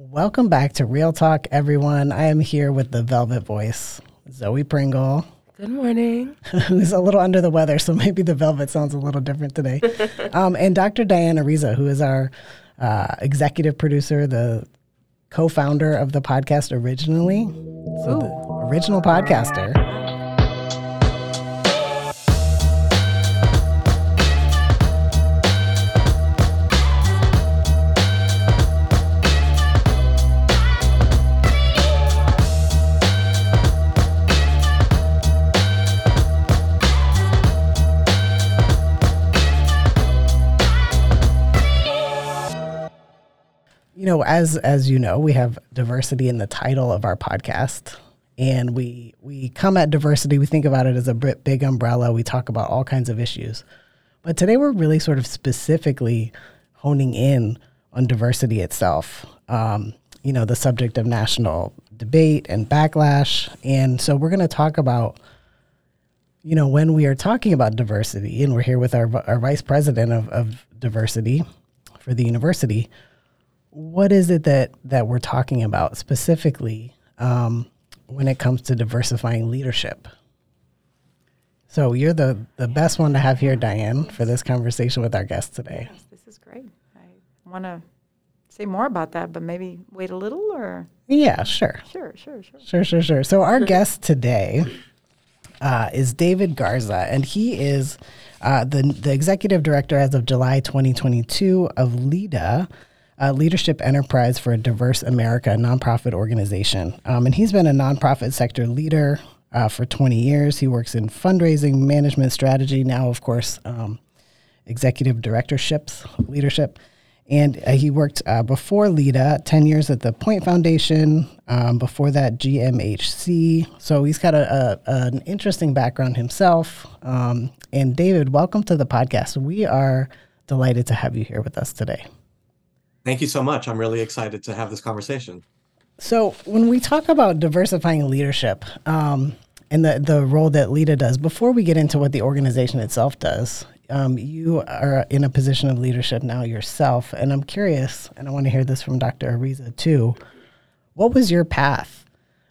Welcome back to Real Talk, everyone. I am here with the Velvet Voice, Zoe Pringle. Good morning. who's a little under the weather, so maybe the Velvet sounds a little different today. um, and Dr. Diana Ariza, who is our uh, executive producer, the co founder of the podcast originally. So, Ooh. the original podcaster. As as you know, we have diversity in the title of our podcast, and we we come at diversity. We think about it as a big umbrella. We talk about all kinds of issues, but today we're really sort of specifically honing in on diversity itself. Um, you know, the subject of national debate and backlash, and so we're going to talk about you know, when we are talking about diversity, and we're here with our, our vice president of, of diversity for the university, what is it that that we're talking about specifically um, when it comes to diversifying leadership? So you're the the best one to have here, Diane, for this conversation with our guest today. Yes, this is great. I want to say more about that, but maybe wait a little, or yeah, sure, sure, sure, sure, sure, sure, sure. So our guest today uh, is David Garza, and he is uh, the the executive director as of July 2022 of LEDA uh, Leadership Enterprise for a Diverse America, a nonprofit organization. Um, and he's been a nonprofit sector leader uh, for 20 years. He works in fundraising, management strategy, now, of course, um, executive directorships, leadership. And uh, he worked uh, before LEDA, 10 years at the Point Foundation, um, before that, GMHC. So he's got a, a an interesting background himself. Um, and David, welcome to the podcast. We are delighted to have you here with us today. Thank you so much. I'm really excited to have this conversation. So, when we talk about diversifying leadership um, and the, the role that LEDA does, before we get into what the organization itself does, um, you are in a position of leadership now yourself. And I'm curious, and I want to hear this from Dr. Ariza too. What was your path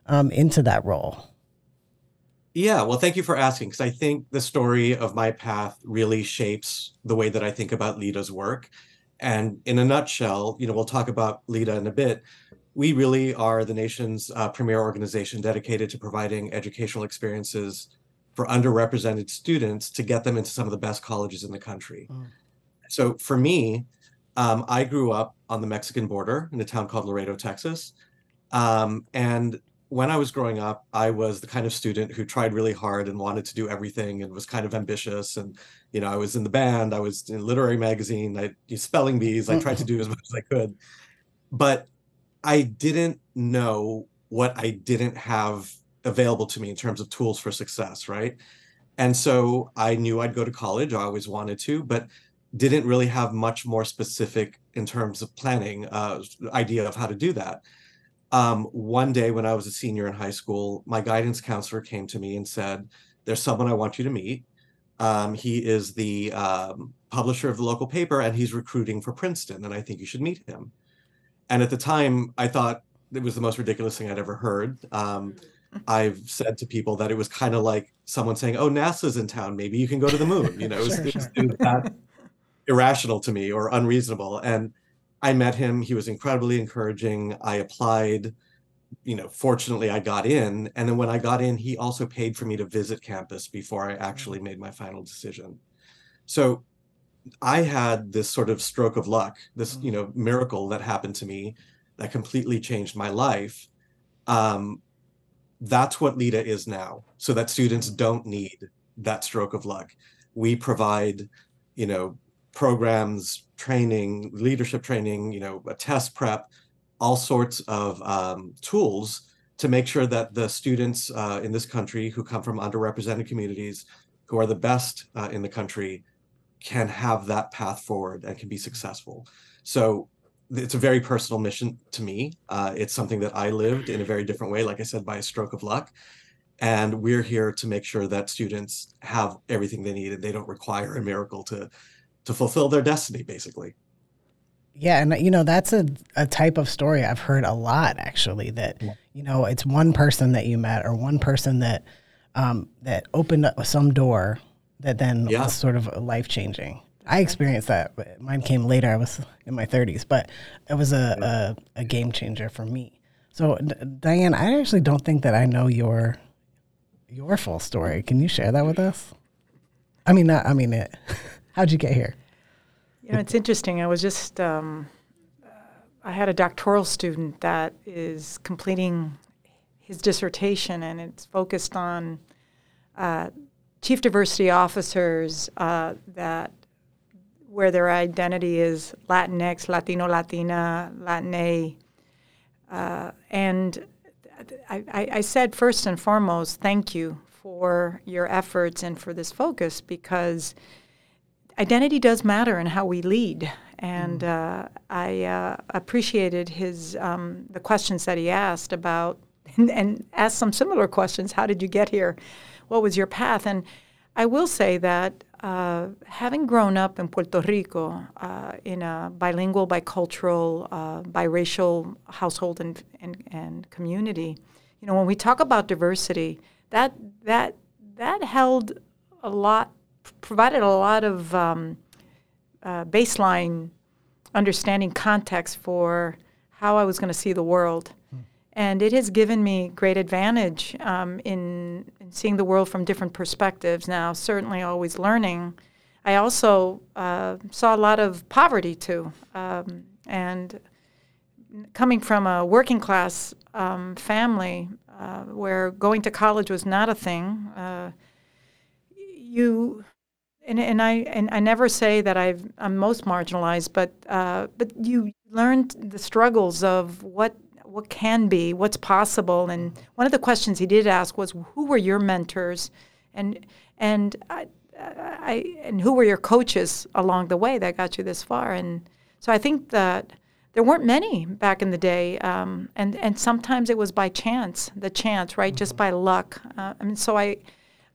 um, into that role? Yeah, well, thank you for asking because I think the story of my path really shapes the way that I think about LEDA's work. And in a nutshell, you know, we'll talk about LEDA in a bit. We really are the nation's uh, premier organization dedicated to providing educational experiences for underrepresented students to get them into some of the best colleges in the country. Mm. So for me, um, I grew up on the Mexican border in a town called Laredo, Texas. Um, and when I was growing up, I was the kind of student who tried really hard and wanted to do everything and was kind of ambitious. And, you know, I was in the band, I was in literary magazine, I used spelling bees, I tried to do as much as I could. But I didn't know what I didn't have available to me in terms of tools for success, right? And so I knew I'd go to college, I always wanted to, but didn't really have much more specific in terms of planning uh, idea of how to do that um, one day when I was a senior in high school, my guidance counselor came to me and said, There's someone I want you to meet. Um, he is the um, publisher of the local paper and he's recruiting for Princeton, and I think you should meet him. And at the time, I thought it was the most ridiculous thing I'd ever heard. Um, I've said to people that it was kind of like someone saying, "Oh, NASA's in town. Maybe you can go to the moon." You know, it was, sure, it was, it was that irrational to me or unreasonable. And I met him. He was incredibly encouraging. I applied. You know, fortunately, I got in. And then when I got in, he also paid for me to visit campus before I mm-hmm. actually made my final decision. So I had this sort of stroke of luck, this, you mm-hmm. know, miracle that happened to me that completely changed my life. Um, that's what LEDA is now, so that students mm-hmm. don't need that stroke of luck. We provide, you know, programs, training, leadership training, you know, a test prep, all sorts of um, tools to make sure that the students uh, in this country who come from underrepresented communities, who are the best uh, in the country, can have that path forward and can be successful. So it's a very personal mission to me. Uh, it's something that I lived in a very different way, like I said, by a stroke of luck. And we're here to make sure that students have everything they need and they don't require a miracle to to fulfill their destiny, basically. Yeah, and you know that's a, a type of story I've heard a lot actually. That you know it's one person that you met or one person that um, that opened up some door that then Yeah. was sort of life changing. I experienced that. but Mine came later. I was in my 30s, but it was a, a, a game changer for me. So, D- Diane, I actually don't think that I know your your full story. Can you share that with us? I mean, not, I mean, it, how'd you get here? You know, it's interesting. I was just, um, I had a doctoral student that is completing his dissertation, and it's focused on uh, chief diversity officers uh, that where their identity is Latinx, Latino, Latina, Latina, uh, and I, I said first and foremost, thank you for your efforts and for this focus because identity does matter in how we lead. And uh, I uh, appreciated his um, the questions that he asked about, and, and asked some similar questions. How did you get here? What was your path? And I will say that uh, having grown up in Puerto Rico uh, in a bilingual, bicultural, uh, biracial household and, and, and community, you know, when we talk about diversity, that that that held a lot, provided a lot of um, uh, baseline understanding context for how I was going to see the world. And it has given me great advantage um, in, in seeing the world from different perspectives. Now, certainly always learning. I also uh, saw a lot of poverty too. Um, and coming from a working class um, family uh, where going to college was not a thing, uh, you and, and I and I never say that I've, I'm most marginalized, but uh, but you learned the struggles of what what can be, what's possible, and one of the questions he did ask was, "Who were your mentors?" and and I, I and who were your coaches along the way that got you this far? And so I think that there weren't many back in the day, um, and and sometimes it was by chance, the chance, right, just by luck. Uh, I mean, so I.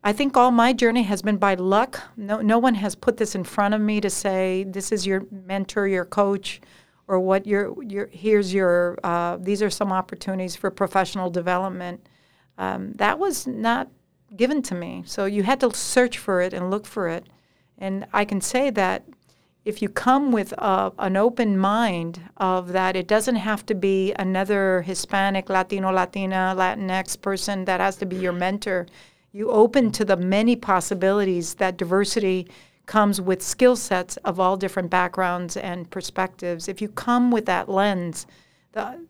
I think all my journey has been by luck. No, no one has put this in front of me to say this is your mentor, your coach, or what your your here's your uh, these are some opportunities for professional development. Um, that was not given to me. So you had to search for it and look for it. And I can say that if you come with a, an open mind of that, it doesn't have to be another Hispanic, Latino, Latina, Latinx person that has to be your mentor you open to the many possibilities that diversity comes with skill sets of all different backgrounds and perspectives. If you come with that lens, the,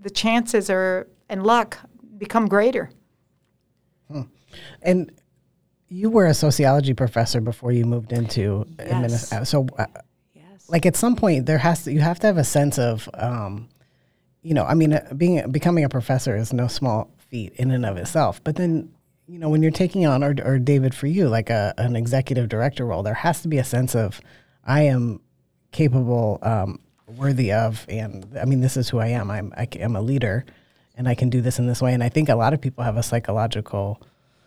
the chances are and luck become greater. And you were a sociology professor before you moved into Yes. administration. So, uh, Yes. like at some point, there has to you have to have a sense of, um, you know, I mean, uh, being becoming a professor is no small feat in and of itself. But then, you know, when you're taking on, or, or David, for you, like a, an executive director role, there has to be a sense of, I am capable, um, worthy of, and I mean, this is who I am. I'm I am a leader, and I can do this in this way. And I think a lot of people have a psychological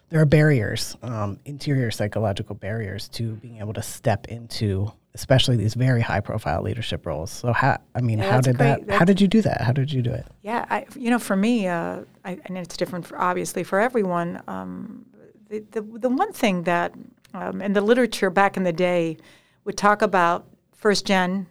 there are barriers, um, interior psychological barriers to being able to step into, especially these very high profile leadership roles. So how, I mean, Yeah, how did great. that, how did you do that? How did you do it? Yeah, I, you know, for me, uh, I, and it's different, for, obviously, for everyone. Um, the, the the one thing that, um, in the literature back in the day, would talk about first gen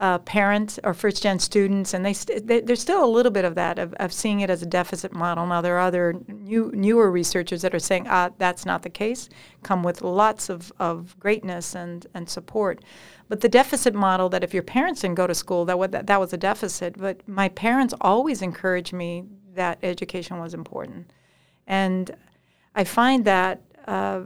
uh, parents or first gen students, and they, st- they there's still a little bit of that of, of seeing it as a deficit model. Now there are other new newer researchers that are saying ah that's not the case. Come with lots of, of greatness and and support, but the deficit model that if your parents didn't go to school that was that, that was a deficit. But my parents always encouraged me that education was important, and I find that. Uh,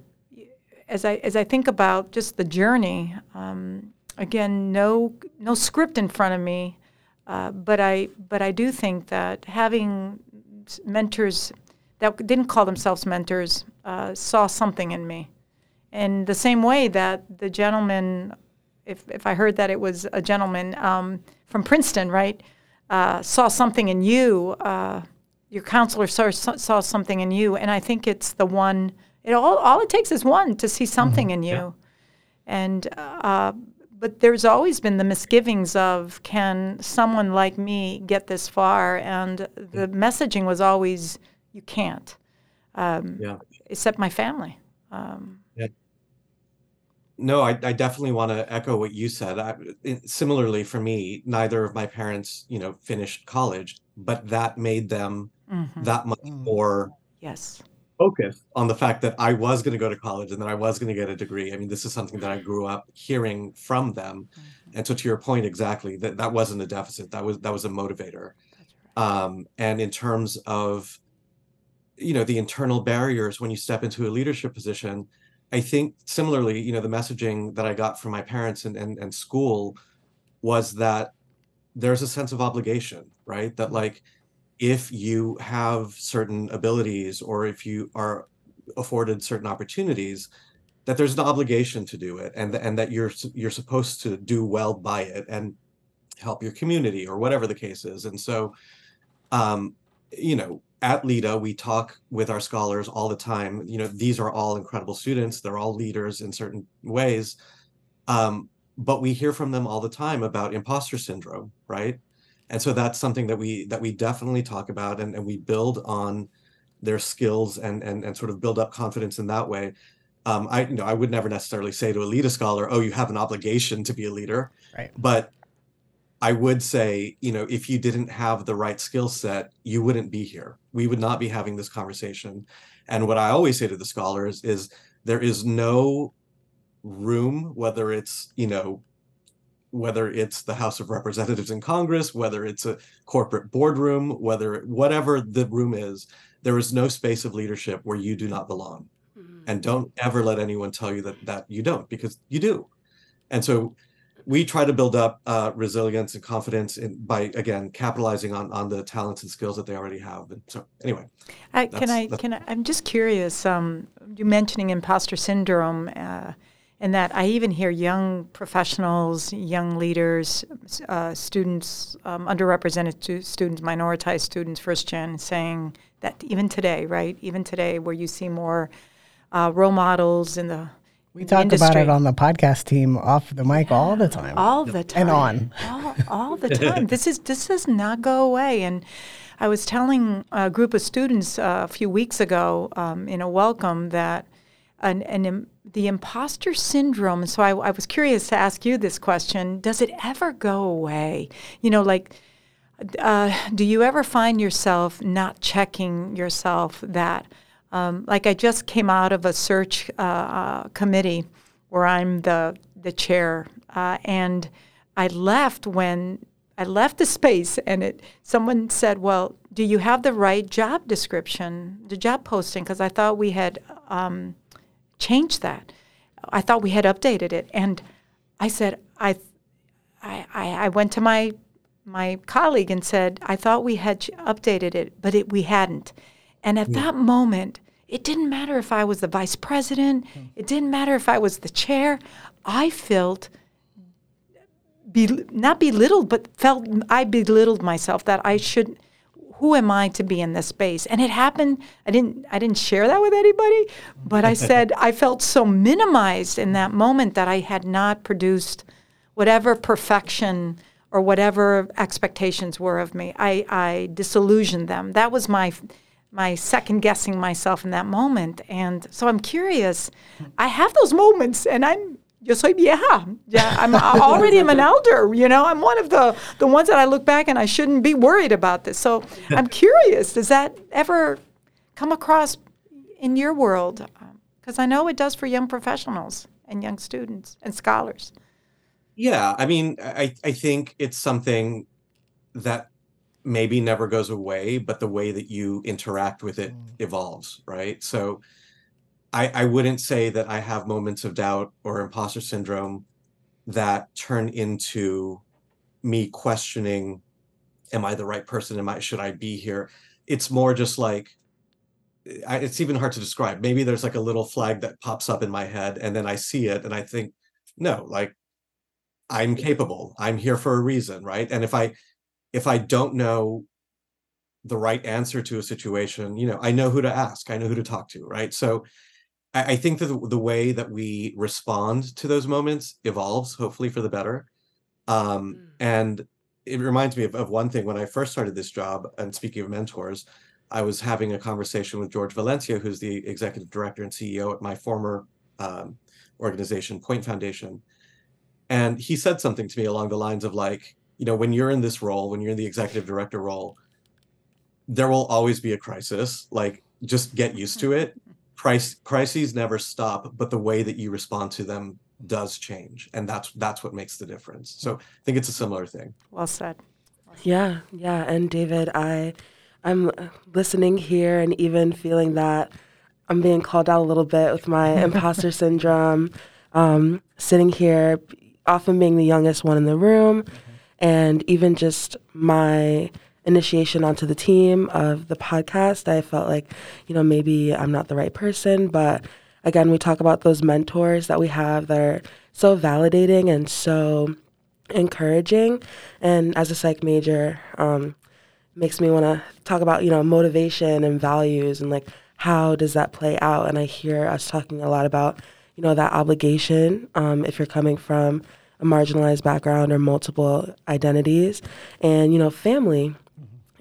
as I as I think about just the journey, um, again, no no script in front of me, uh, but I but I do think that having mentors that didn't call themselves mentors uh, saw something in me, in the same way that the gentleman, if if I heard that it was a gentleman um, from Princeton, right, uh, saw something in you. Uh, your counselor saw, saw something in you, and I think it's the one. It all all it takes is one to see something in you, and uh, but there's always been the misgivings of can someone like me get this far? And the messaging was always, you can't. Um, Yeah. Except my family. Um, No, I, I definitely want to echo what you said. I, it- similarly, for me, neither of my parents, you know, finished college, but that made them mhm. that much Mm. more Yes. Focused on the fact that I was going to go to college and that I was going to get a degree. I mean, this is something that I grew up hearing from them. And so, to your point, exactly that that wasn't a deficit. That was that was a motivator. Right. Um, and in terms of, you know, the internal barriers when you step into a leadership position, I think similarly, you know, the messaging that I got from my parents and and, and school was that there's a sense of obligation, right? That like if you have certain abilities or if you are afforded certain opportunities, that there's an obligation to do it and and that you're you're supposed to do well by it and help your community or whatever the case is. And so um, you know, at LEDA, we talk with our scholars all the time. You know, these are all incredible students. They're all leaders in certain ways. Um, but we hear from them all the time about imposter syndrome, right? And so that's something that we that we definitely talk about and, and we build on their skills and and and sort of build up confidence in that way. Um, I you know I would never necessarily say to a LEDA scholar, oh, you have an obligation to be a leader. Right. But I would say, you know, if you didn't have the right skill set, you wouldn't be here. We would not be having this conversation. And what I always say to the scholars is there is no room, whether it's, you know, whether it's the House of Representatives in Congress, whether it's a corporate boardroom, whether whatever the room is, there is no space of leadership where you do not belong. And don't ever let anyone tell you that that you don't, because you do. And so we try to build up uh, resilience and confidence in, by again capitalizing on on the talents and skills that they already have. And so anyway, uh, can I can I, I'm just curious. Um, you mentioning imposter syndrome, uh, and that I even hear young professionals, young leaders, uh, students, um, underrepresented stu- students, minoritized students, first gen, saying that even today, right? Even today, where you see more uh, role models in the We in the talk about it on the podcast team off the mic all the time. all the time And on. all, all the time this is this does not go away and i was telling a group of students uh, a few weeks ago um, in a welcome that an, an, the imposter syndrome so I, I was curious to ask you this question does it ever go away you know like uh, do you ever find yourself not checking yourself that um, like I just came out of a search uh, uh, committee where I'm the the chair, uh, and I left when I left the space, and it someone said, "Well, do you have the right job description, the job posting?" Because I thought we had um, changed that. I thought we had updated it, and I said, "I, I, I went to my my colleague and said, I thought we had updated it, but it, we hadn't. And at that moment, it didn't matter if I was the vice president, hmm. it didn't matter if I was the chair. I felt be, not belittled, but felt I belittled myself that I should. Who am I to be in this space? And it happened. I didn't. I didn't share that with anybody, but I said I felt so minimized in that moment that I had not produced whatever perfection or whatever expectations were of me. I, I disillusioned them. That was my my second guessing myself in that moment. And so I'm curious. I have those moments, and I'm yo soy vieja. Yeah, I'm I already am an elder. You know, I'm one of the the ones that I look back and I shouldn't be worried about this. So I'm curious. Does that ever come across in your world? Um, because I know it does for young professionals and young students and scholars. Yeah, I mean, I I think it's something that maybe never goes away, but the way that you interact with it mm. evolves, right? So I I wouldn't say that I have moments of doubt or imposter syndrome that turn into me questioning, am I the right person? Am I should I be here? It's more just like I, it's even hard to describe. Maybe there's like a little flag that pops up in my head, and then I see it, and I think, no, like I'm capable. I'm here for a reason, right? And if I if I don't know the right answer to a situation, you know, I know who to ask. I know who to talk to, right? So I, I think that the, the, way that we respond to those moments evolves, hopefully for the better. Um, mm. And it reminds me of, of one thing when I first started this job. And speaking of mentors, I was having a conversation with George Valencia, who's the executive director and CEO at my former um, organization, Point Foundation. And he said something to me along the lines of like, you know, when you're in this role, when you're in the executive director role, there will always be a crisis. Like, just get used to it. Crisis, crises never stop, but the way that you respond to them does change, and that's that's what makes the difference. So I think it's a similar thing. Well said. Yeah, yeah. And David, I, I'm listening here, and even feeling that I'm being called out a little bit with my imposter syndrome. Um, sitting here, often being the youngest one in the room, and even just my initiation onto the team of the podcast, I felt like, you know, maybe I'm not the right person. But again, we talk about those mentors that we have that are so validating and so encouraging. And as a psych major, um, makes me want to talk about, you know, motivation and values and like how does that play out. And I hear us talking a lot about, you know, that obligation um, if you're coming from a marginalized background or multiple identities and, you know, family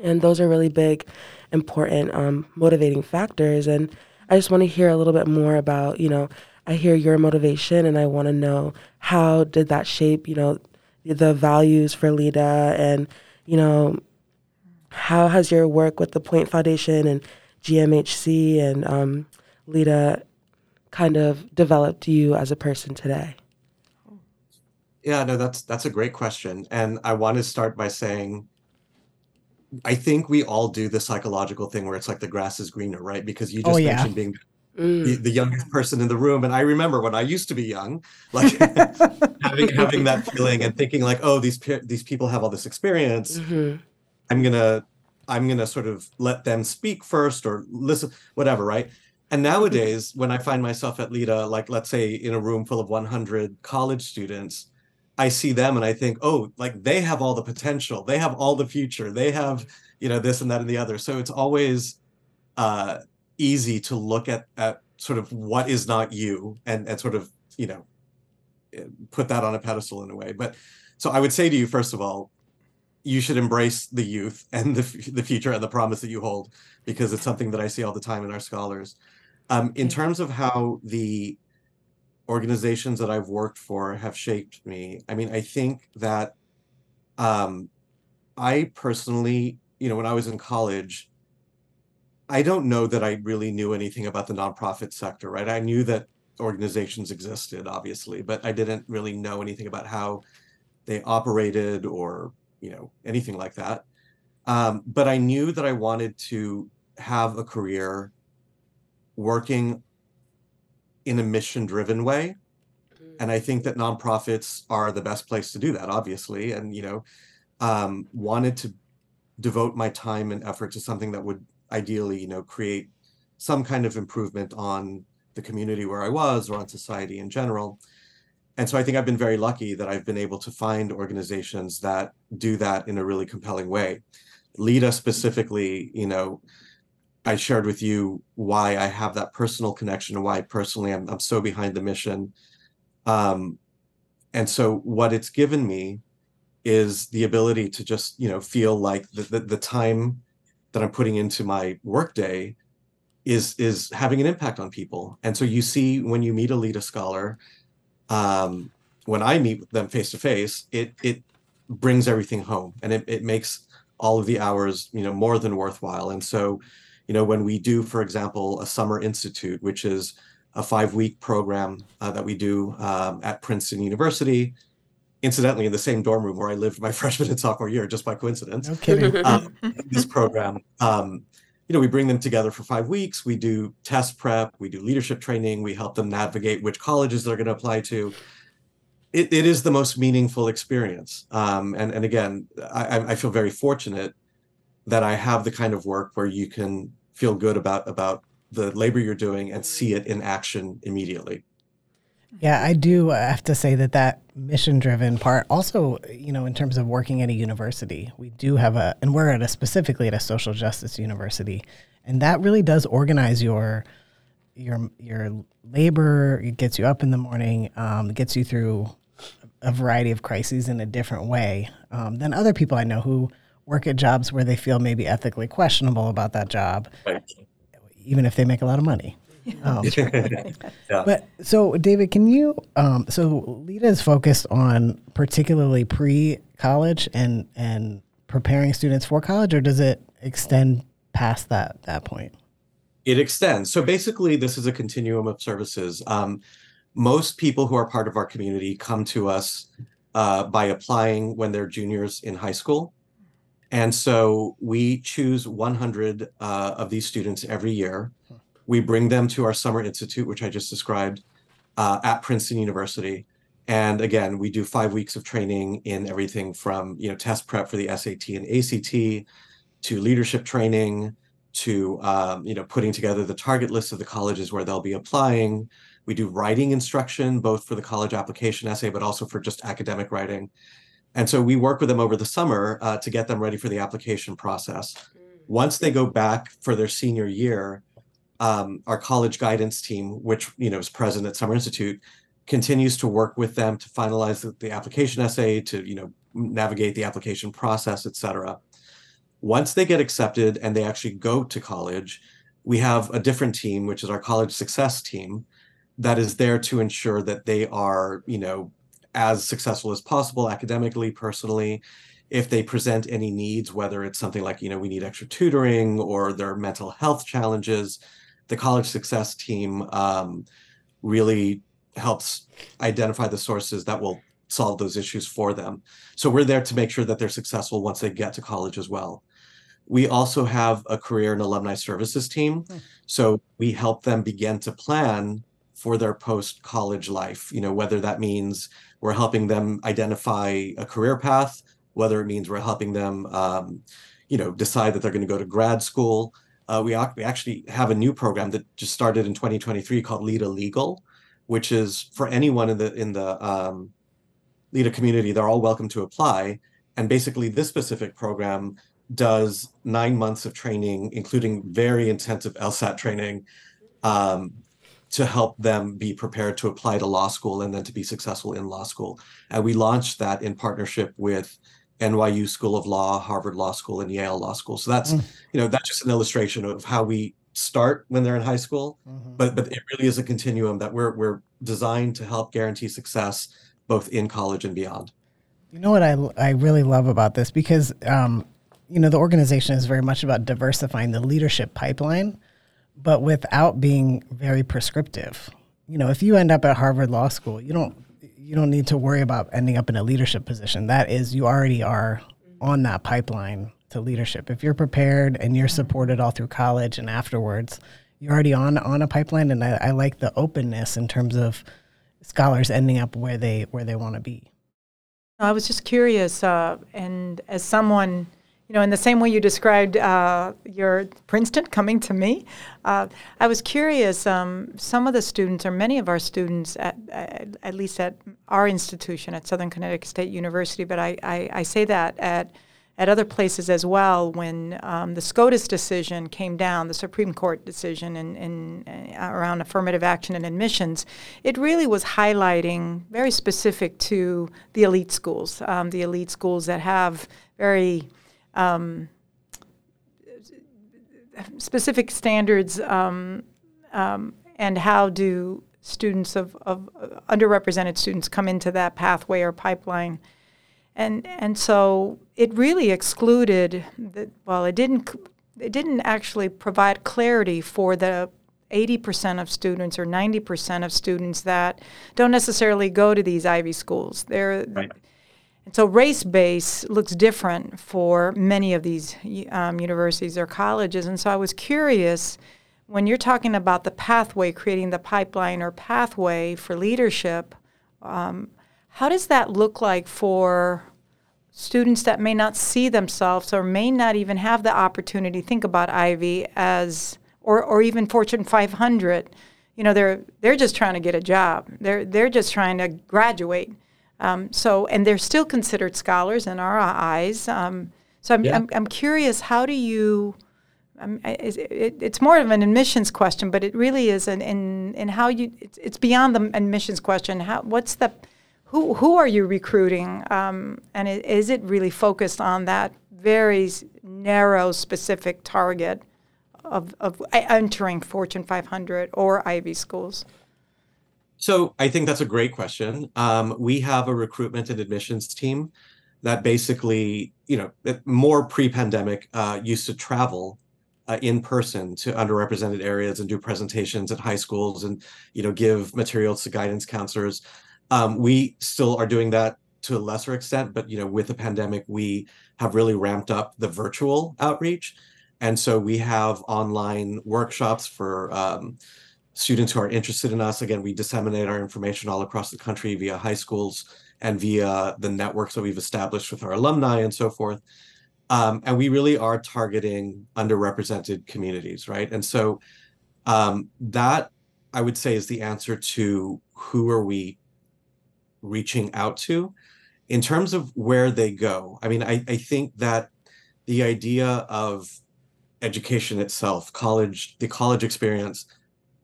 and those are really big, important, um, motivating factors. And I just want to hear a little bit more about, you know, I hear your motivation and I want to know how did that shape, you know, the values for LEDA and, you know, how has your work with the Point Foundation and GMHC and um, LEDA kind of developed you as a person today? Yeah, no, that's that's a great question, and I want to start by saying I think we all do the psychological thing where it's like the grass is greener, right? Because you oh, just oh, yeah. mentioned being mm. the, the, youngest person in the room, and I remember when I used to be young, like having having that feeling and thinking like, oh, these these people have all this experience. Mm-hmm. I'm gonna I'm gonna sort of let them speak first or listen, whatever, right? And nowadays, when I find myself at LEDA, like let's say in a room full of 100 college students, I see them and I think, oh, like they have all the potential, they have all the future, they have, you know, this and that and the other. So it's always uh, easy to look at at sort of what is not you and and sort of you know put that on a pedestal in a way. But so I would say to you, first of all, you should embrace the youth and the the future and the promise that you hold because it's something that I see all the time in our scholars. Um, in terms of how the organizations that I've worked for have shaped me. I mean, I think that um, I personally, you know, when I was in college, I don't know that I really knew anything about the nonprofit sector, right? I knew that organizations existed, obviously, but I didn't really know anything about how they operated or, you know, anything like that. Um, but I knew that I wanted to have a career working in a mission driven way. And i think that nonprofits are the best place to do that obviously. And you know um, wanted to devote my time and effort to something that would ideally you know create some kind of improvement on the community where i was or on society in general. And so i think i've been very lucky that i've been able to find organizations that do that in a really compelling way. LEDA specifically you know I shared with you why I have that personal connection and why personally I'm, I'm so behind the mission. Um, and so what it's given me is the ability to just, you know, feel like the, the, the time that I'm putting into my workday is is having an impact on people. And so you see when you meet a LEDA scholar, um, when I meet them face to face, it it brings everything home and it, it makes all of the hours, you know, more than worthwhile. And so you know, when we do, for example, a summer institute, which is a five week program uh, that we do um, at Princeton University, incidentally, in the same dorm room where I lived my freshman and sophomore year, just by coincidence. No kidding. Um, this program, um, you know, we bring them together for five weeks. We do test prep, we do leadership training, we help them navigate which colleges they're going to apply to. It, it is the most meaningful experience. Um, and, and again, I, I feel very fortunate that I have the kind of work where you can feel good about about the labor you're doing and see it in action immediately. Yeah, I do have to say that that mission driven part also, you know, in terms of working at a university, we do have a, and we're at a specifically at a social justice university, and that really does organize your your your labor it gets you up in the morning, um, gets you through a variety of crises in a different way um, than other people I know who work at jobs where they feel maybe ethically questionable about that job, Right. even if they make a lot of money. Um, Yeah. but so, David, can you? Um, so, LEDA is focused on particularly pre-college and and preparing students for college, or does it extend past that that point? It extends. So basically, this is a continuum of services. Um, most people who are part of our community come to us uh, by applying when they're juniors in high school. And so we choose 100 uh, of these students every year. We bring them to our summer institute, which I just described, uh, at Princeton University. And again, we do five weeks of training in everything from you know test prep for the SAT and ACT to leadership training to um, you know putting together the target list of the colleges where they'll be applying. We do writing instruction both for the college application essay, but also for just academic writing. And so we work with them over the summer uh, to get them ready for the application process. Once they go back for their senior year, um, our college guidance team, which you know is present at Summer Institute, continues to work with them to finalize the, the application essay, to you know navigate the application process, et cetera. Once they get accepted and they actually go to college, we have a different team, which is our college success team, that is there to ensure that they are, you know, as successful as possible academically, personally. If they present any needs, whether it's something like, you know, we need extra tutoring or their mental health challenges, the college success team um, really helps identify the sources that will solve those issues for them. So we're there to make sure that they're successful once they get to college as well. We also have a career and alumni services team. So we help them begin to plan for their post college life, you know, whether that means we're helping them identify a career path, whether it means we're helping them, um, you know, decide that they're going to go to grad school. Uh, we, we actually have a new program that just started in 2023 called LEDA Legal, which is for anyone in the in the um, LEDA community. They're all welcome to apply. And basically, this specific program does nine months of training, including very intensive LSAT training, um, to help them be prepared to apply to law school and then to be successful in law school. And we launched that in partnership with NYU School of Law, Harvard Law School, and Yale Law School. So that's, Mm. you know, that's just an illustration of how we start when they're in high school, but but it really is a continuum that we're we're designed to help guarantee success both in college and beyond. You know what I, I really love about this because um, you know the organization is very much about diversifying the leadership pipeline, but without being very prescriptive. You know, if you end up at Harvard Law School, you don't you don't need to worry about ending up in a leadership position. That is, you already are on that pipeline to leadership. If you're prepared and you're supported all through college and afterwards, you're already on on a pipeline. And I, I like the openness in terms of scholars ending up where they where they want to be. I was just curious, uh, and as someone, you know, in the same way you described uh, your Princeton coming to me, uh, I was curious. Um, some of the students, or many of our students, at, at, at least at our institution at Southern Connecticut State University, but I, I, I say that at at other places as well. When um, the SCOTUS decision came down, the Supreme Court decision in, in uh, around affirmative action and admissions, it really was highlighting very specific to the elite schools, um, the elite schools that have very um, specific standards um, um, and how do students of, of underrepresented students come into that pathway or pipeline and and so it really excluded the, well it didn't it didn't actually provide clarity for the 80% of students or 90% of students that don't necessarily go to these Ivy schools. They're Right. And so race base looks different for many of these um, universities or colleges. And so I was curious when you're talking about the pathway, creating the pipeline or pathway for leadership, um, how does that look like for students that may not see themselves or may not even have the opportunity think about Ivy as, or, or even Fortune 500? You know, they're, they're just trying to get a job. They're, they're just trying to graduate. Um, so, and they're still considered scholars in our eyes. Um, so I'm, Yeah. I'm, I'm curious, how do you um, it, it, it's more of an admissions question, but it really is an, in in how you. It's, it's beyond the admissions question. How what's the who who are you recruiting, um, and is it really focused on that very narrow, specific target of of entering Fortune 500 or Ivy schools? So I think that's a great question. Um, we have a recruitment and admissions team that basically, you know, more pre-pandemic uh, used to travel uh, in person to underrepresented areas and do presentations at high schools and you know give materials to guidance counselors. Um, we still are doing that to a lesser extent, but you know with the pandemic we have really ramped up the virtual outreach, and so we have online workshops for um, students who are interested in us. Again, we disseminate our information all across the country via high schools and via the networks that we've established with our alumni and so forth. Um, and we really are targeting underrepresented communities, right? And so um, that I would say is the answer to who are we reaching out to. In terms of where they go, I mean, I, I think that the idea of education itself, college, the college experience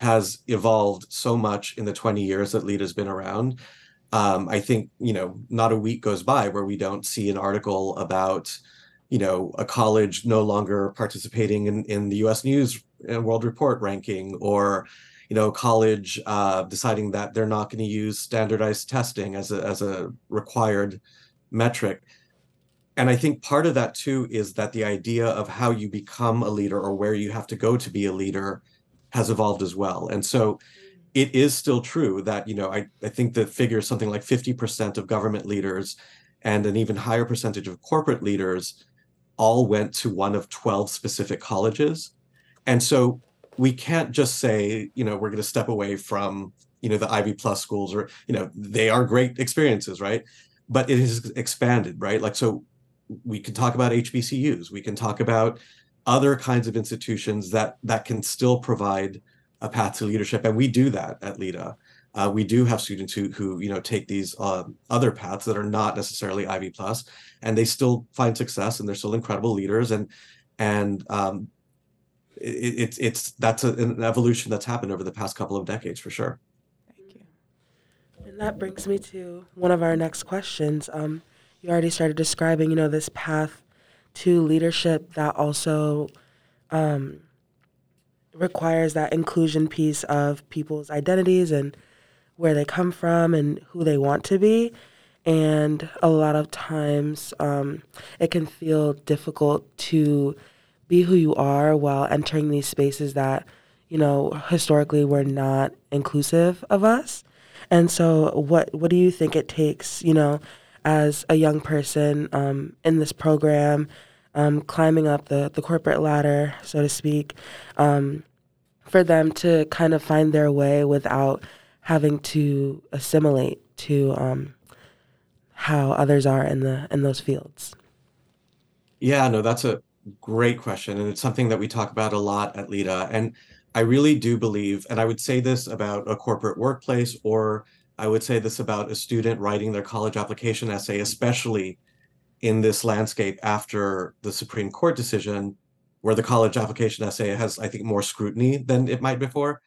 has evolved so much in the 20 years that LEDA's been around. Um, I think, you know, not a week goes by where we don't see an article about, you know, a college no longer participating in, in the US News and World Report ranking or, you know, college uh, deciding that they're not going to use standardized testing as a, as a required metric. And I think part of that too is that the idea of how you become a leader or where you have to go to be a leader has evolved as well. And so mm. it is still true that, you know, I, I think the figure is something like 50% of government leaders and an even higher percentage of corporate leaders all went to one of 12 specific colleges. And so we can't just say, you know, we're going to step away from, you know, the Ivy Plus schools or, you know, they are great experiences, right? But it has expanded, right? Like, so we can talk about HBCUs, we can talk about other kinds of institutions that that can still provide a path to leadership and we do that at LEDA. Uh, we do have students who who you know take these uh, other paths that are not necessarily ivy plus and they still find success and they're still incredible leaders and and um, it, it's it's that's a, an evolution that's happened over the past couple of decades for sure. Thank you. And that brings me to one of our next questions. Um, you already started describing you know this path to leadership that also um, requires that inclusion piece of people's identities and where they come from and who they want to be. And a lot of times um, it can feel difficult to be who you are while entering these spaces that, you know, historically were not inclusive of us. And so, what what do you think it takes, you know, as a young person um, in this program, um, climbing up the, the corporate ladder, so to speak, um, for them to kind of find their way without having to assimilate to um, how others are in the in those fields. Yeah, no, that's a great question, and it's something that we talk about a lot at LEDA. And I really do believe, and I would say this about a corporate workplace or I would say this about a student writing their college application essay, especially in this landscape after the Supreme Court decision, where the college application essay has, I think, more scrutiny than it might before.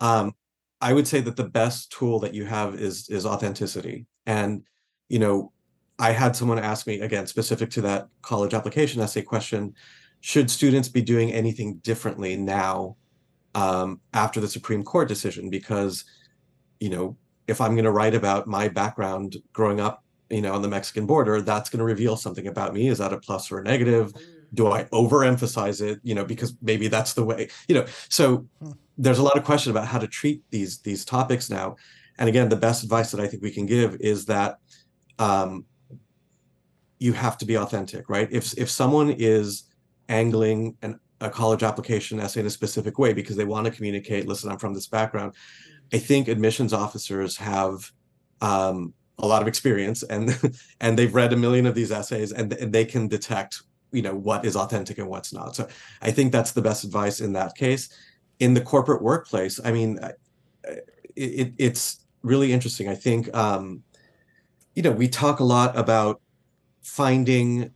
Um, I would say that the best tool that you have is is authenticity. And you know, I had someone ask me again, specific to that college application essay question: Should students be doing anything differently now um, after the Supreme Court decision? Because you know, if I'm going to write about my background growing up, you know, on the Mexican border, that's going to reveal something about me. Is that a plus or a negative? Mm. Do I overemphasize it? You know, because maybe that's the way. You know, so hmm. there's a lot of question about how to treat these these topics now. And again, the best advice that I think we can give is that um, you have to be authentic, right? If if someone is angling an, a college application essay in a specific way because they want to communicate, listen, I'm from this background I think admissions officers have um, a lot of experience and and they've read a million of these essays and, and they can detect you know what is authentic and what's not. So I think that's the best advice in that case. In the corporate workplace, I mean, it, it's really interesting. I think um, you know we talk a lot about finding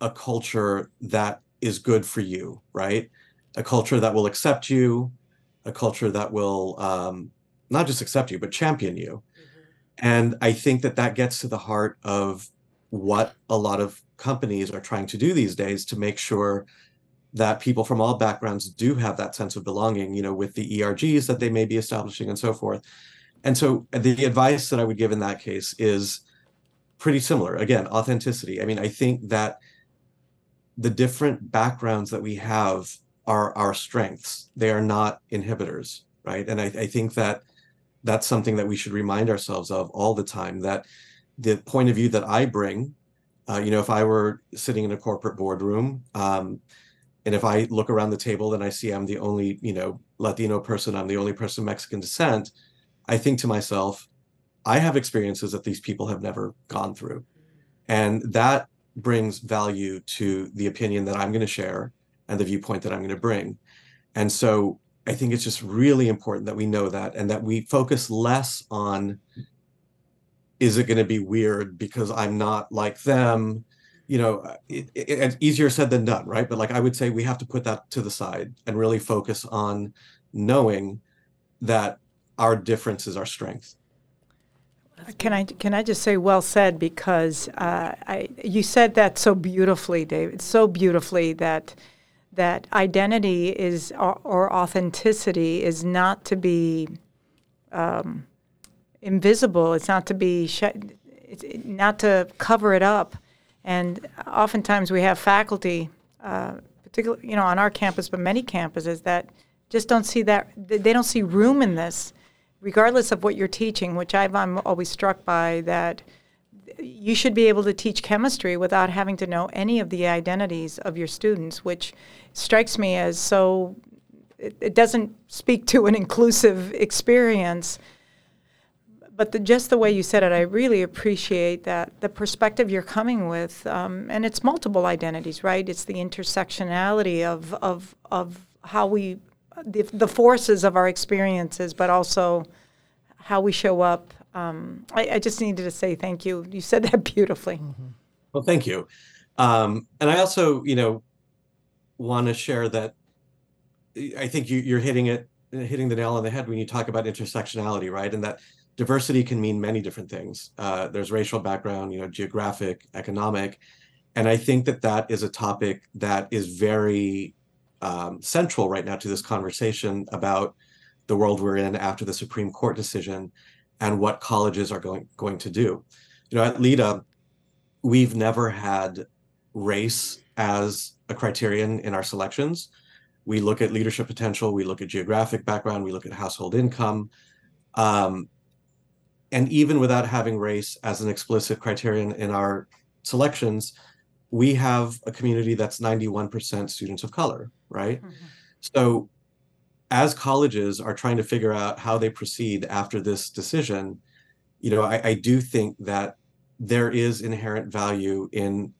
a culture that is good for you, right? A culture that will accept you, a culture that will um, not just accept you, but champion you. Mm-hmm. And I think that that gets to the heart of what a lot of companies are trying to do these days to make sure that people from all backgrounds do have that sense of belonging, you know, with the ERGs that they may be establishing and so forth. And so the advice that I would give in that case is pretty similar. Again, authenticity. I mean, I think that the different backgrounds that we have are our strengths. They are not inhibitors, right? And I, I think that that's something that we should remind ourselves of all the time that the point of view that I bring, uh, you know, if I were sitting in a corporate boardroom, um, and if I look around the table and I see I'm the only, you know, Latino person, I'm the only person of Mexican descent, I think to myself, I have experiences that these people have never gone through. And that brings value to the opinion that I'm going to share and the viewpoint that I'm going to bring. And so I think it's just really important that we know that and that we focus less on is it going to be weird because I'm not like them? You know, it, it, it's easier said than done, right? But like I would say, we have to put that to the side and really focus on knowing that our difference is our strength. Can I can I just say well said because uh, I you said that so beautifully, David, so beautifully that that identity is or, authenticity is not to be um, invisible. It's not to be sh- it's not to cover it up. And oftentimes we have faculty, uh, particularly you know on our campus, but many campuses that just don't see that they don't see room in this, regardless of what you're teaching. Which i am always struck by that you should be able to teach chemistry without having to know any of the identities of your students, which strikes me as so. It, it doesn't speak to an inclusive experience but the, just the way you said it, I really appreciate that the perspective you're coming with, um, and it's multiple identities, right? It's the intersectionality of of of how we, the, the forces of our experiences, but also how we show up. Um, I, I, just needed to say thank you. You said that beautifully. Mm-hmm. Well, thank you. Um, and I also, you know, want to share that I think you, you're hitting it, hitting the nail on the head when you talk about intersectionality, right? And that diversity can mean many different things. Uh, there's racial background, you know, geographic, economic, and I think that that is a topic that is very um, central right now to this conversation about the world we're in after the Supreme Court decision and what colleges are going going to do. You know, at LEDA, we've never had race as a criterion in our selections. We look at leadership potential, we look at geographic background, we look at household income. Um, and even without having race as an explicit criterion in our selections, we have a community that's 91% students of color, right? Mm-hmm. So as colleges are trying to figure out how they proceed after this decision, you know, I, I do think that there is inherent value in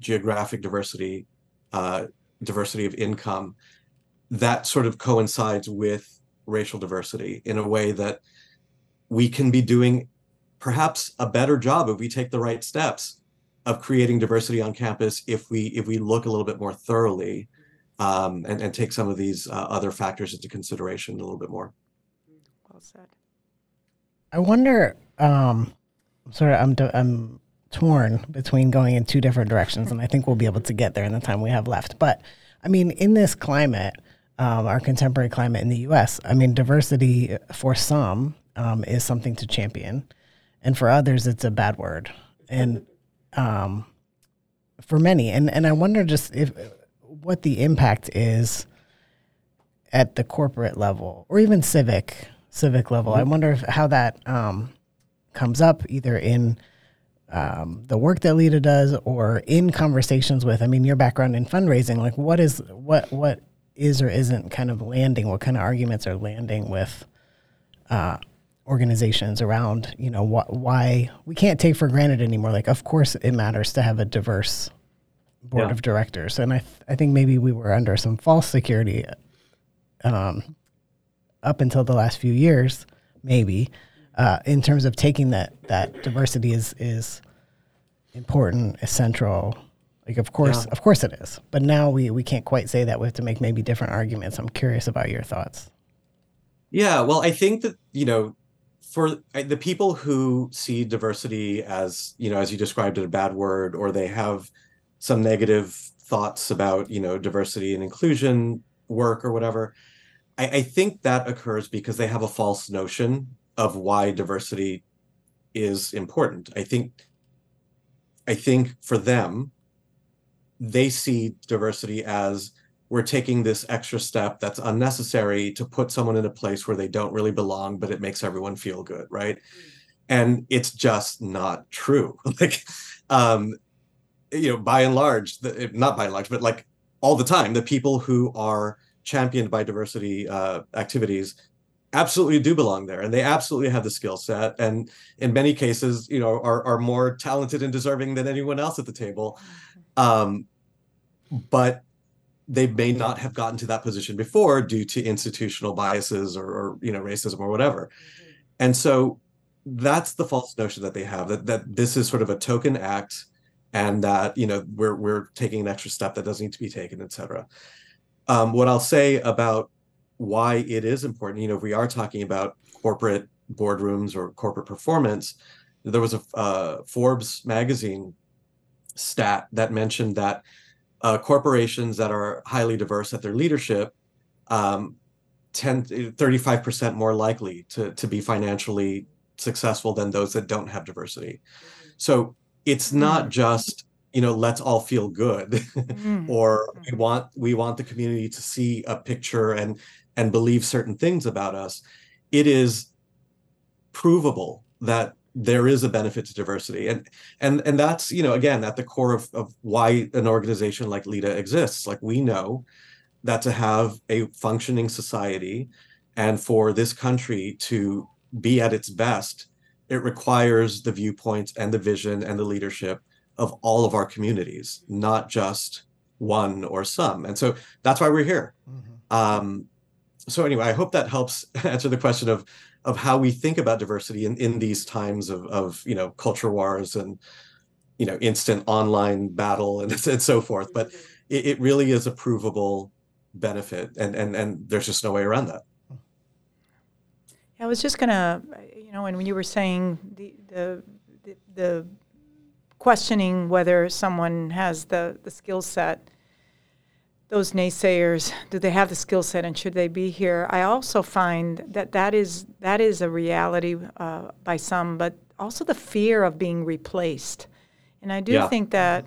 geographic diversity, uh, diversity of income, that sort of coincides with racial diversity in a way that we can be doing perhaps a better job if we take the right steps of creating diversity on campus if we if we look a little bit more thoroughly um, and, and take some of these uh, other factors into consideration a little bit more. Well said. I wonder. Um, sort of, I'm I'm torn between going in two different directions, and I think we'll be able to get there in the time we have left. But I mean, in this climate, um, our contemporary climate in the U.S., I mean, diversity for some um, is something to champion, and for others, it's a bad word. And um, for many, and and I wonder just if what the impact is at the corporate level or even civic civic level. Mm-hmm. I wonder if, how that um, comes up either in um, the work that LEDA does or in conversations with. I mean, your background in fundraising, like what is what what is or isn't kind of landing? What kind of arguments are landing with uh, organizations around you know wh- why we can't take for granted anymore like of course it matters to have a diverse board yeah. of directors and I, th- I think maybe we were under some false security um, up until the last few years maybe uh, in terms of taking that that diversity is is important essential Like of course, Yeah. of course it is. But now we we can't quite say that. We have to make maybe different arguments. I'm curious about your thoughts. Yeah, well, I think that, you know, for the people who see diversity as, you know, as you described it, a bad word, or they have some negative thoughts about, you know, diversity and inclusion work or whatever, I, I think that occurs because they have a false notion of why diversity is important. I think, I think for them, they see diversity as we're taking this extra step that's unnecessary to put someone in a place where they don't really belong, but it makes everyone feel good, right? And it's just not true. like, um, you know, by and large, the, not by and large, but like all the time, the people who are championed by diversity uh, activities absolutely do belong there, and they absolutely have the skill set, and in many cases, you know, are are more talented and deserving than anyone else at the table. Um, but they may not have gotten to that position before due to institutional biases or, or you know racism or whatever and so that's the false notion that they have that that this is sort of a token act and that you know we're we're taking an extra step that doesn't need to be taken etc um, what i'll say about why it is important you know if we are talking about corporate boardrooms or corporate performance there was a uh, forbes magazine stat that mentioned that uh, corporations that are highly diverse at their leadership um, 10 35% more likely to, to be financially successful than those that don't have diversity. So it's not just you know let's all feel good Mm. or we want we want the community to see a picture and and believe certain things about us. It is provable that there is a benefit to diversity. And and and that's you know again at the core of, of why an organization like LEDA exists. Like we know that to have a functioning society and for this country to be at its best it requires the viewpoints and the vision and the leadership of all of our communities not just one or some. And so that's why we're here. Um, so anyway i hope that helps answer the question of of how we think about diversity in, in these times of, of you know culture wars and you know instant online battle and, and so forth. But it, it really is a provable benefit and and and there's just no way around that. I was just gonna, you know, and when you were saying the the the, the questioning whether someone has the the skill set, those naysayers, do they have the skill set and should they be here? I also find that that is that is a reality uh, by some, but also the fear of being replaced, and I do Yeah. think that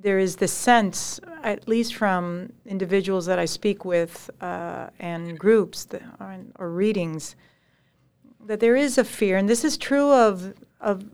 there is this sense, at least from individuals that I speak with uh, and groups that are, or readings, that there is a fear, and this is true of of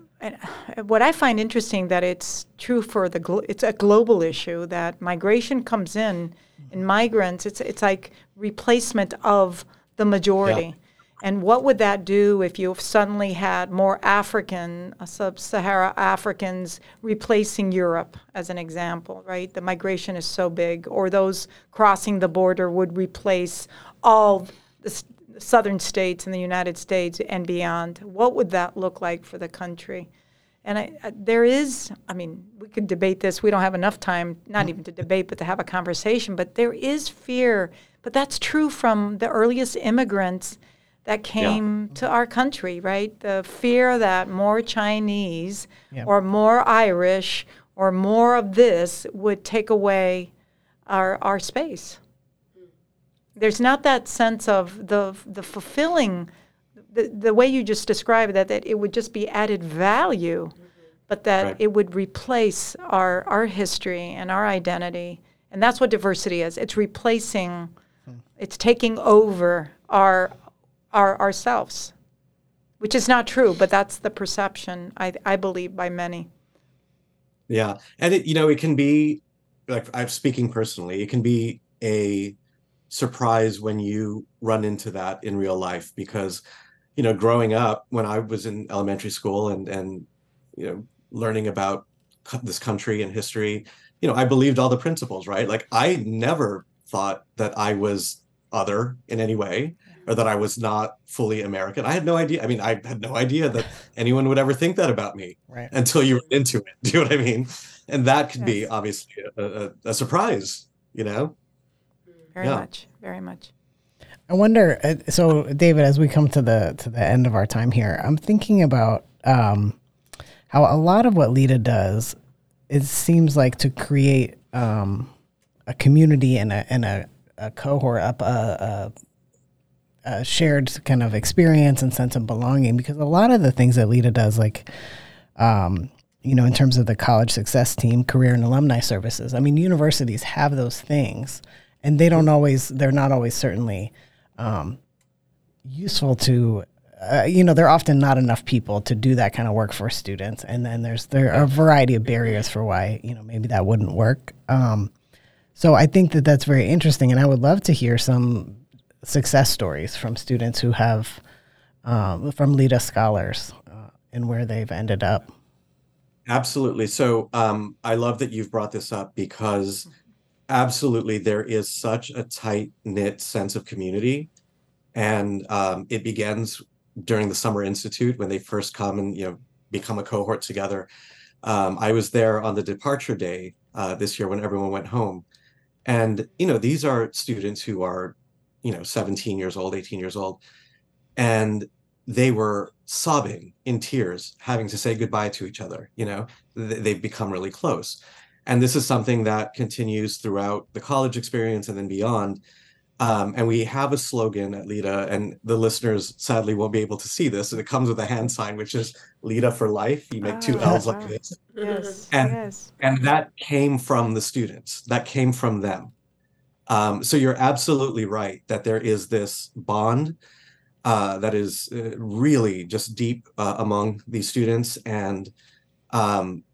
what I find interesting that it's true for the glo- it's a global issue that migration comes in and migrants it's it's like replacement of the majority. And what would that do if you suddenly had more African, uh, sub-Sahara Africans replacing Europe, as an example, right? The migration is so big, or those crossing the border would replace all the southern states in the United States and beyond. What would that look like for the country? And I, I, there is, I mean, we could debate this. We don't have enough time, not even to debate, but to have a conversation. But there is fear. But that's true from the earliest immigrants that came to our country, right? The fear that more Chinese Yeah. or more Irish or more of this would take away our, our space. There's not that sense of the, the fulfilling, the, the way you just described that, that it would just be added value, but that Right. it would replace our, our history and our identity. And that's what diversity is. It's replacing, hmm. it's taking over our, our ourselves, which is not true, but that's the perception, I, I believe, by many. Yeah, and it you know it can be like I'm speaking personally. It can be a surprise when you run into that in real life because you know growing up when I was in elementary school and and you know learning about this country and history, you know I believed all the principles, right? Like I never thought that I was other in any way or that I was not fully American. I had no idea. I mean, I had no idea that anyone would ever think that about me Right. until you run into it. Do you know what I mean? and that could be obviously a, a, a surprise you know Very Yeah. much, very much. I wonder. uh, So, David, as we come to the to the end of our time here, I'm thinking about um, how a lot of what LEDA does, it seems like to create um, a community and a and a, a cohort up a, a, a shared kind of experience and sense of belonging. Because a lot of the things that LEDA does, like um, you know, in terms of the college success team, career and alumni services. I mean, universities have those things, and they don't always. They're not always certainly um, useful to. Uh, you know, there are often not enough people to do that kind of work for students, and then there's there are a variety of barriers for why you know maybe that wouldn't work. Um, so I think that that's very interesting, and I would love to hear some success stories from students who have um, from LEDA scholars uh, and where they've ended up. Absolutely. So um, I love that you've brought this up because absolutely there is such a tight knit sense of community, and um, it begins during the Summer Institute when they first come and you know become a cohort together. Um, I was there on the departure day uh, this year when everyone went home, and you know these are students who are you know 17 years old, 18 years old, and they were sobbing in tears, having to say goodbye to each other. You know, Th- they've become really close. And this is something that continues throughout the college experience and then beyond. Um, and we have a slogan at LEDA, and the listeners sadly won't be able to see this. And it comes with a hand sign, which is LEDA for life. You make two Ah, L's like this. Yes, And- yes. And that came from the students, that came from them. Um, so you're absolutely right that there is this bond uh, that is uh, really just deep uh, among these students. And um,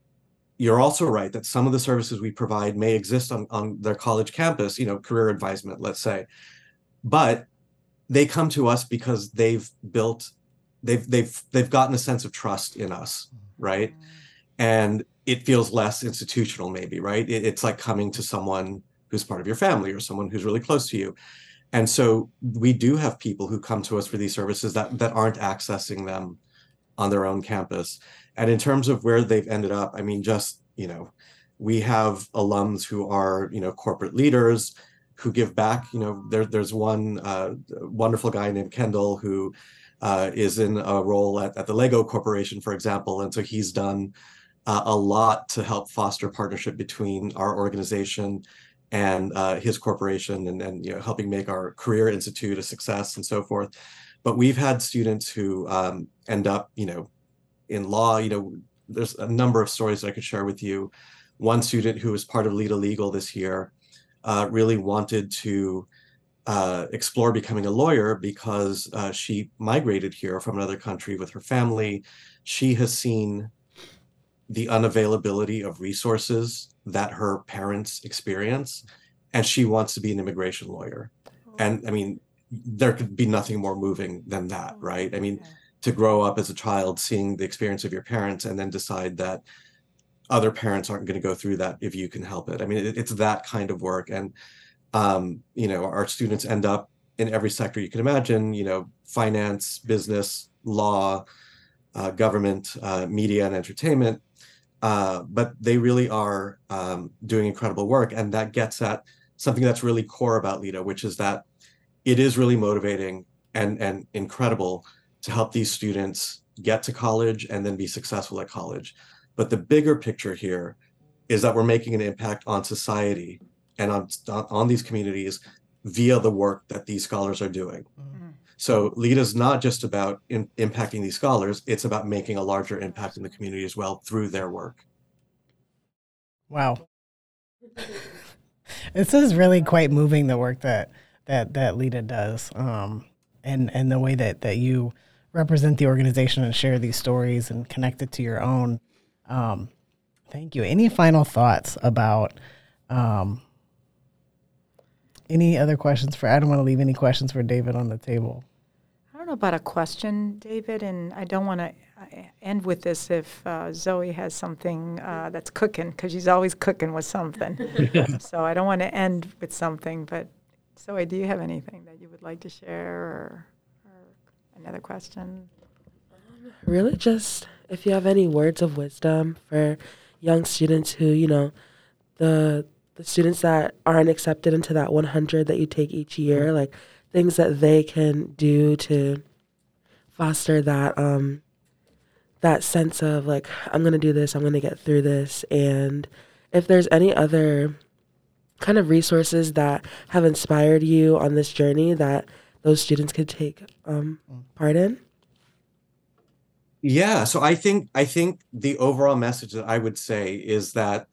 you're also right that some of the services we provide may exist on, on their college campus, you know, career advisement, let's say, but they come to us because they've built, they've they've they've gotten a sense of trust in us, mm-hmm. right? And it feels less institutional, maybe, right? It- it's like coming to someone who's part of your family or someone who's really close to you. And so we do have people who come to us for these services that that aren't accessing them on their own campus. And in terms of where they've ended up, I mean, just you know, we have alums who are you know corporate leaders who give back. You know, there, there's one uh, wonderful guy named Kendall who uh, is in a role at, at the Lego Corporation, for example, and so he's done uh, a lot to help foster partnership between our organization and uh, his corporation and, and you know helping make our career institute a success and so forth but we've had students who um, end up you know in law you know there's a number of stories i could share with you one student who was part of LEDA Legal this year uh, really wanted to uh, explore becoming a lawyer because uh, she migrated here from another country with her family. She has seen the unavailability of resources that her parents experience, and she wants to be an immigration lawyer. And I mean, there could be nothing more moving than that, right? I mean, to grow up as a child seeing the experience of your parents and then decide that other parents aren't going to go through that if you can help it. I mean, it, it's that kind of work. And, um, you know, our students end up in every sector you can imagine, you know, finance, business, law, uh, government, uh, media, and entertainment. Uh, but they really are um, doing incredible work. And that gets at something that's really core about LEDA, which is that it is really motivating and, and incredible to help these students get to college and then be successful at college. But the bigger picture here is that we're making an impact on society and on, on these communities via the work that these scholars are doing. Mm. So LEDA is not just about in, impacting these scholars, it's about making a larger impact in the community as well through their work. Wow. this is really quite moving the work that that that LEDA does. Um and and the way that that you represent the organization and share these stories and connect it to your own. Um thank you. Any final thoughts about um any other questions for I don't want to leave any questions for David on the table. I don't know about a question, David, and I don't want to end with this if uh, Zoe has something uh, that's cooking, because she's always cooking with something. so I don't want to end with something, but Zoe, do you have anything that you would like to share or, or another question? Really, just if you have any words of wisdom for young students who, you know, the the students that aren't accepted into that 100 that you take each year, like things that they can do to foster that um, that sense of like I'm gonna do this, I'm gonna get through this, and if there's any other kind of resources that have inspired you on this journey that those students could take um, part in. Yeah, so I think I think the overall message that I would say is that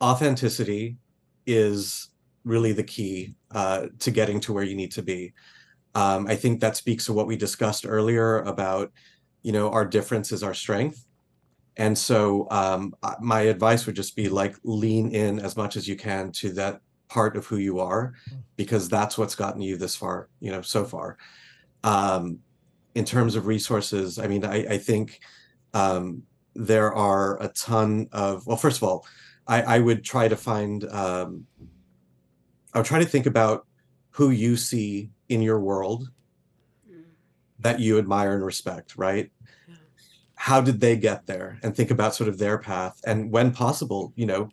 authenticity is really the key uh, to getting to where you need to be. Um, I think that speaks to what we discussed earlier about, you know, our difference is our strength. And so um, my advice would just be like lean in as much as you can to that part of who you are, because that's what's gotten you this far, you know, so far. Um, in terms of resources, I mean, I, I think um, there are a ton of, well, first of all, I, I would try to find, um, I would try to think about who you see in your world that you admire and respect, right? How did they get there? And think about sort of their path, and when possible, you know,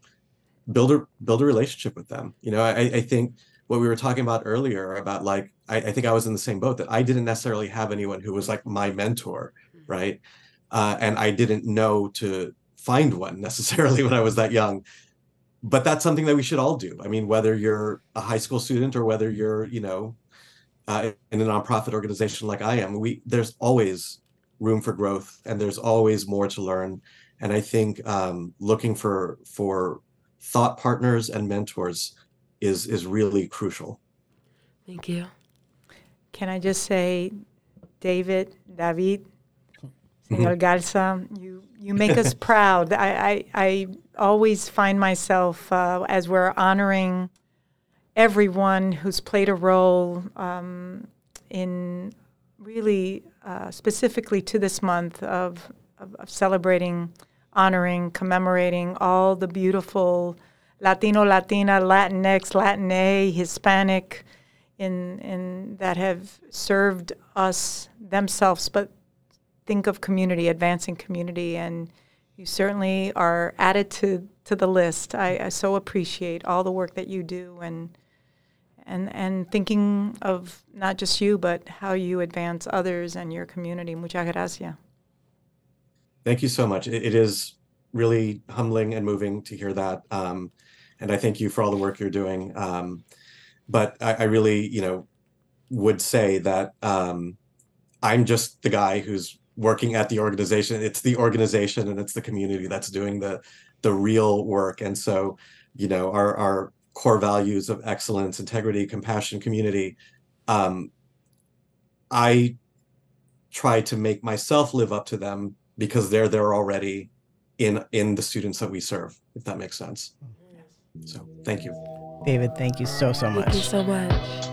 build a build a relationship with them. You know, I, I think what we were talking about earlier about like I, I, think I was in the same boat that I didn't necessarily have anyone who was like my mentor, right? Uh, and I didn't know to find one necessarily when I was that young. But that's something that we should all do. I mean, whether you're a high school student or whether you're, you know, uh, in a nonprofit organization like I am, we there's always room for growth and there's always more to learn. And I think um, looking for for thought partners and mentors is is really crucial. Thank you. Can I just say, David, David, Senor Garza, you, you make us proud. I, I, I, always find myself, uh, as we're honoring everyone who's played a role um, in really uh, specifically to this month of, of, of, celebrating, honoring, commemorating all the beautiful Latino, Latina, Latinx, Latina, Hispanic, in, in that have served us themselves, but think of community, advancing community, and you certainly are added to, to the list. I, I so appreciate all the work that you do and and and thinking of not just you, but how you advance others and your community. Muchas gracias. Thank you so much. it, it is really humbling and moving to hear that. Um, and I thank you for all the work you're doing. Um, but I, I, really, you know, would say that um, I'm just the guy who's working at the organization. It's the organization and it's the community that's doing the the real work. And so, you know, our our core values of excellence, integrity, compassion, community. Um, I try to make myself live up to them because they're there already in in the students that we serve. If that makes sense. So, thank you. David, thank you so, so much. Thank you so much.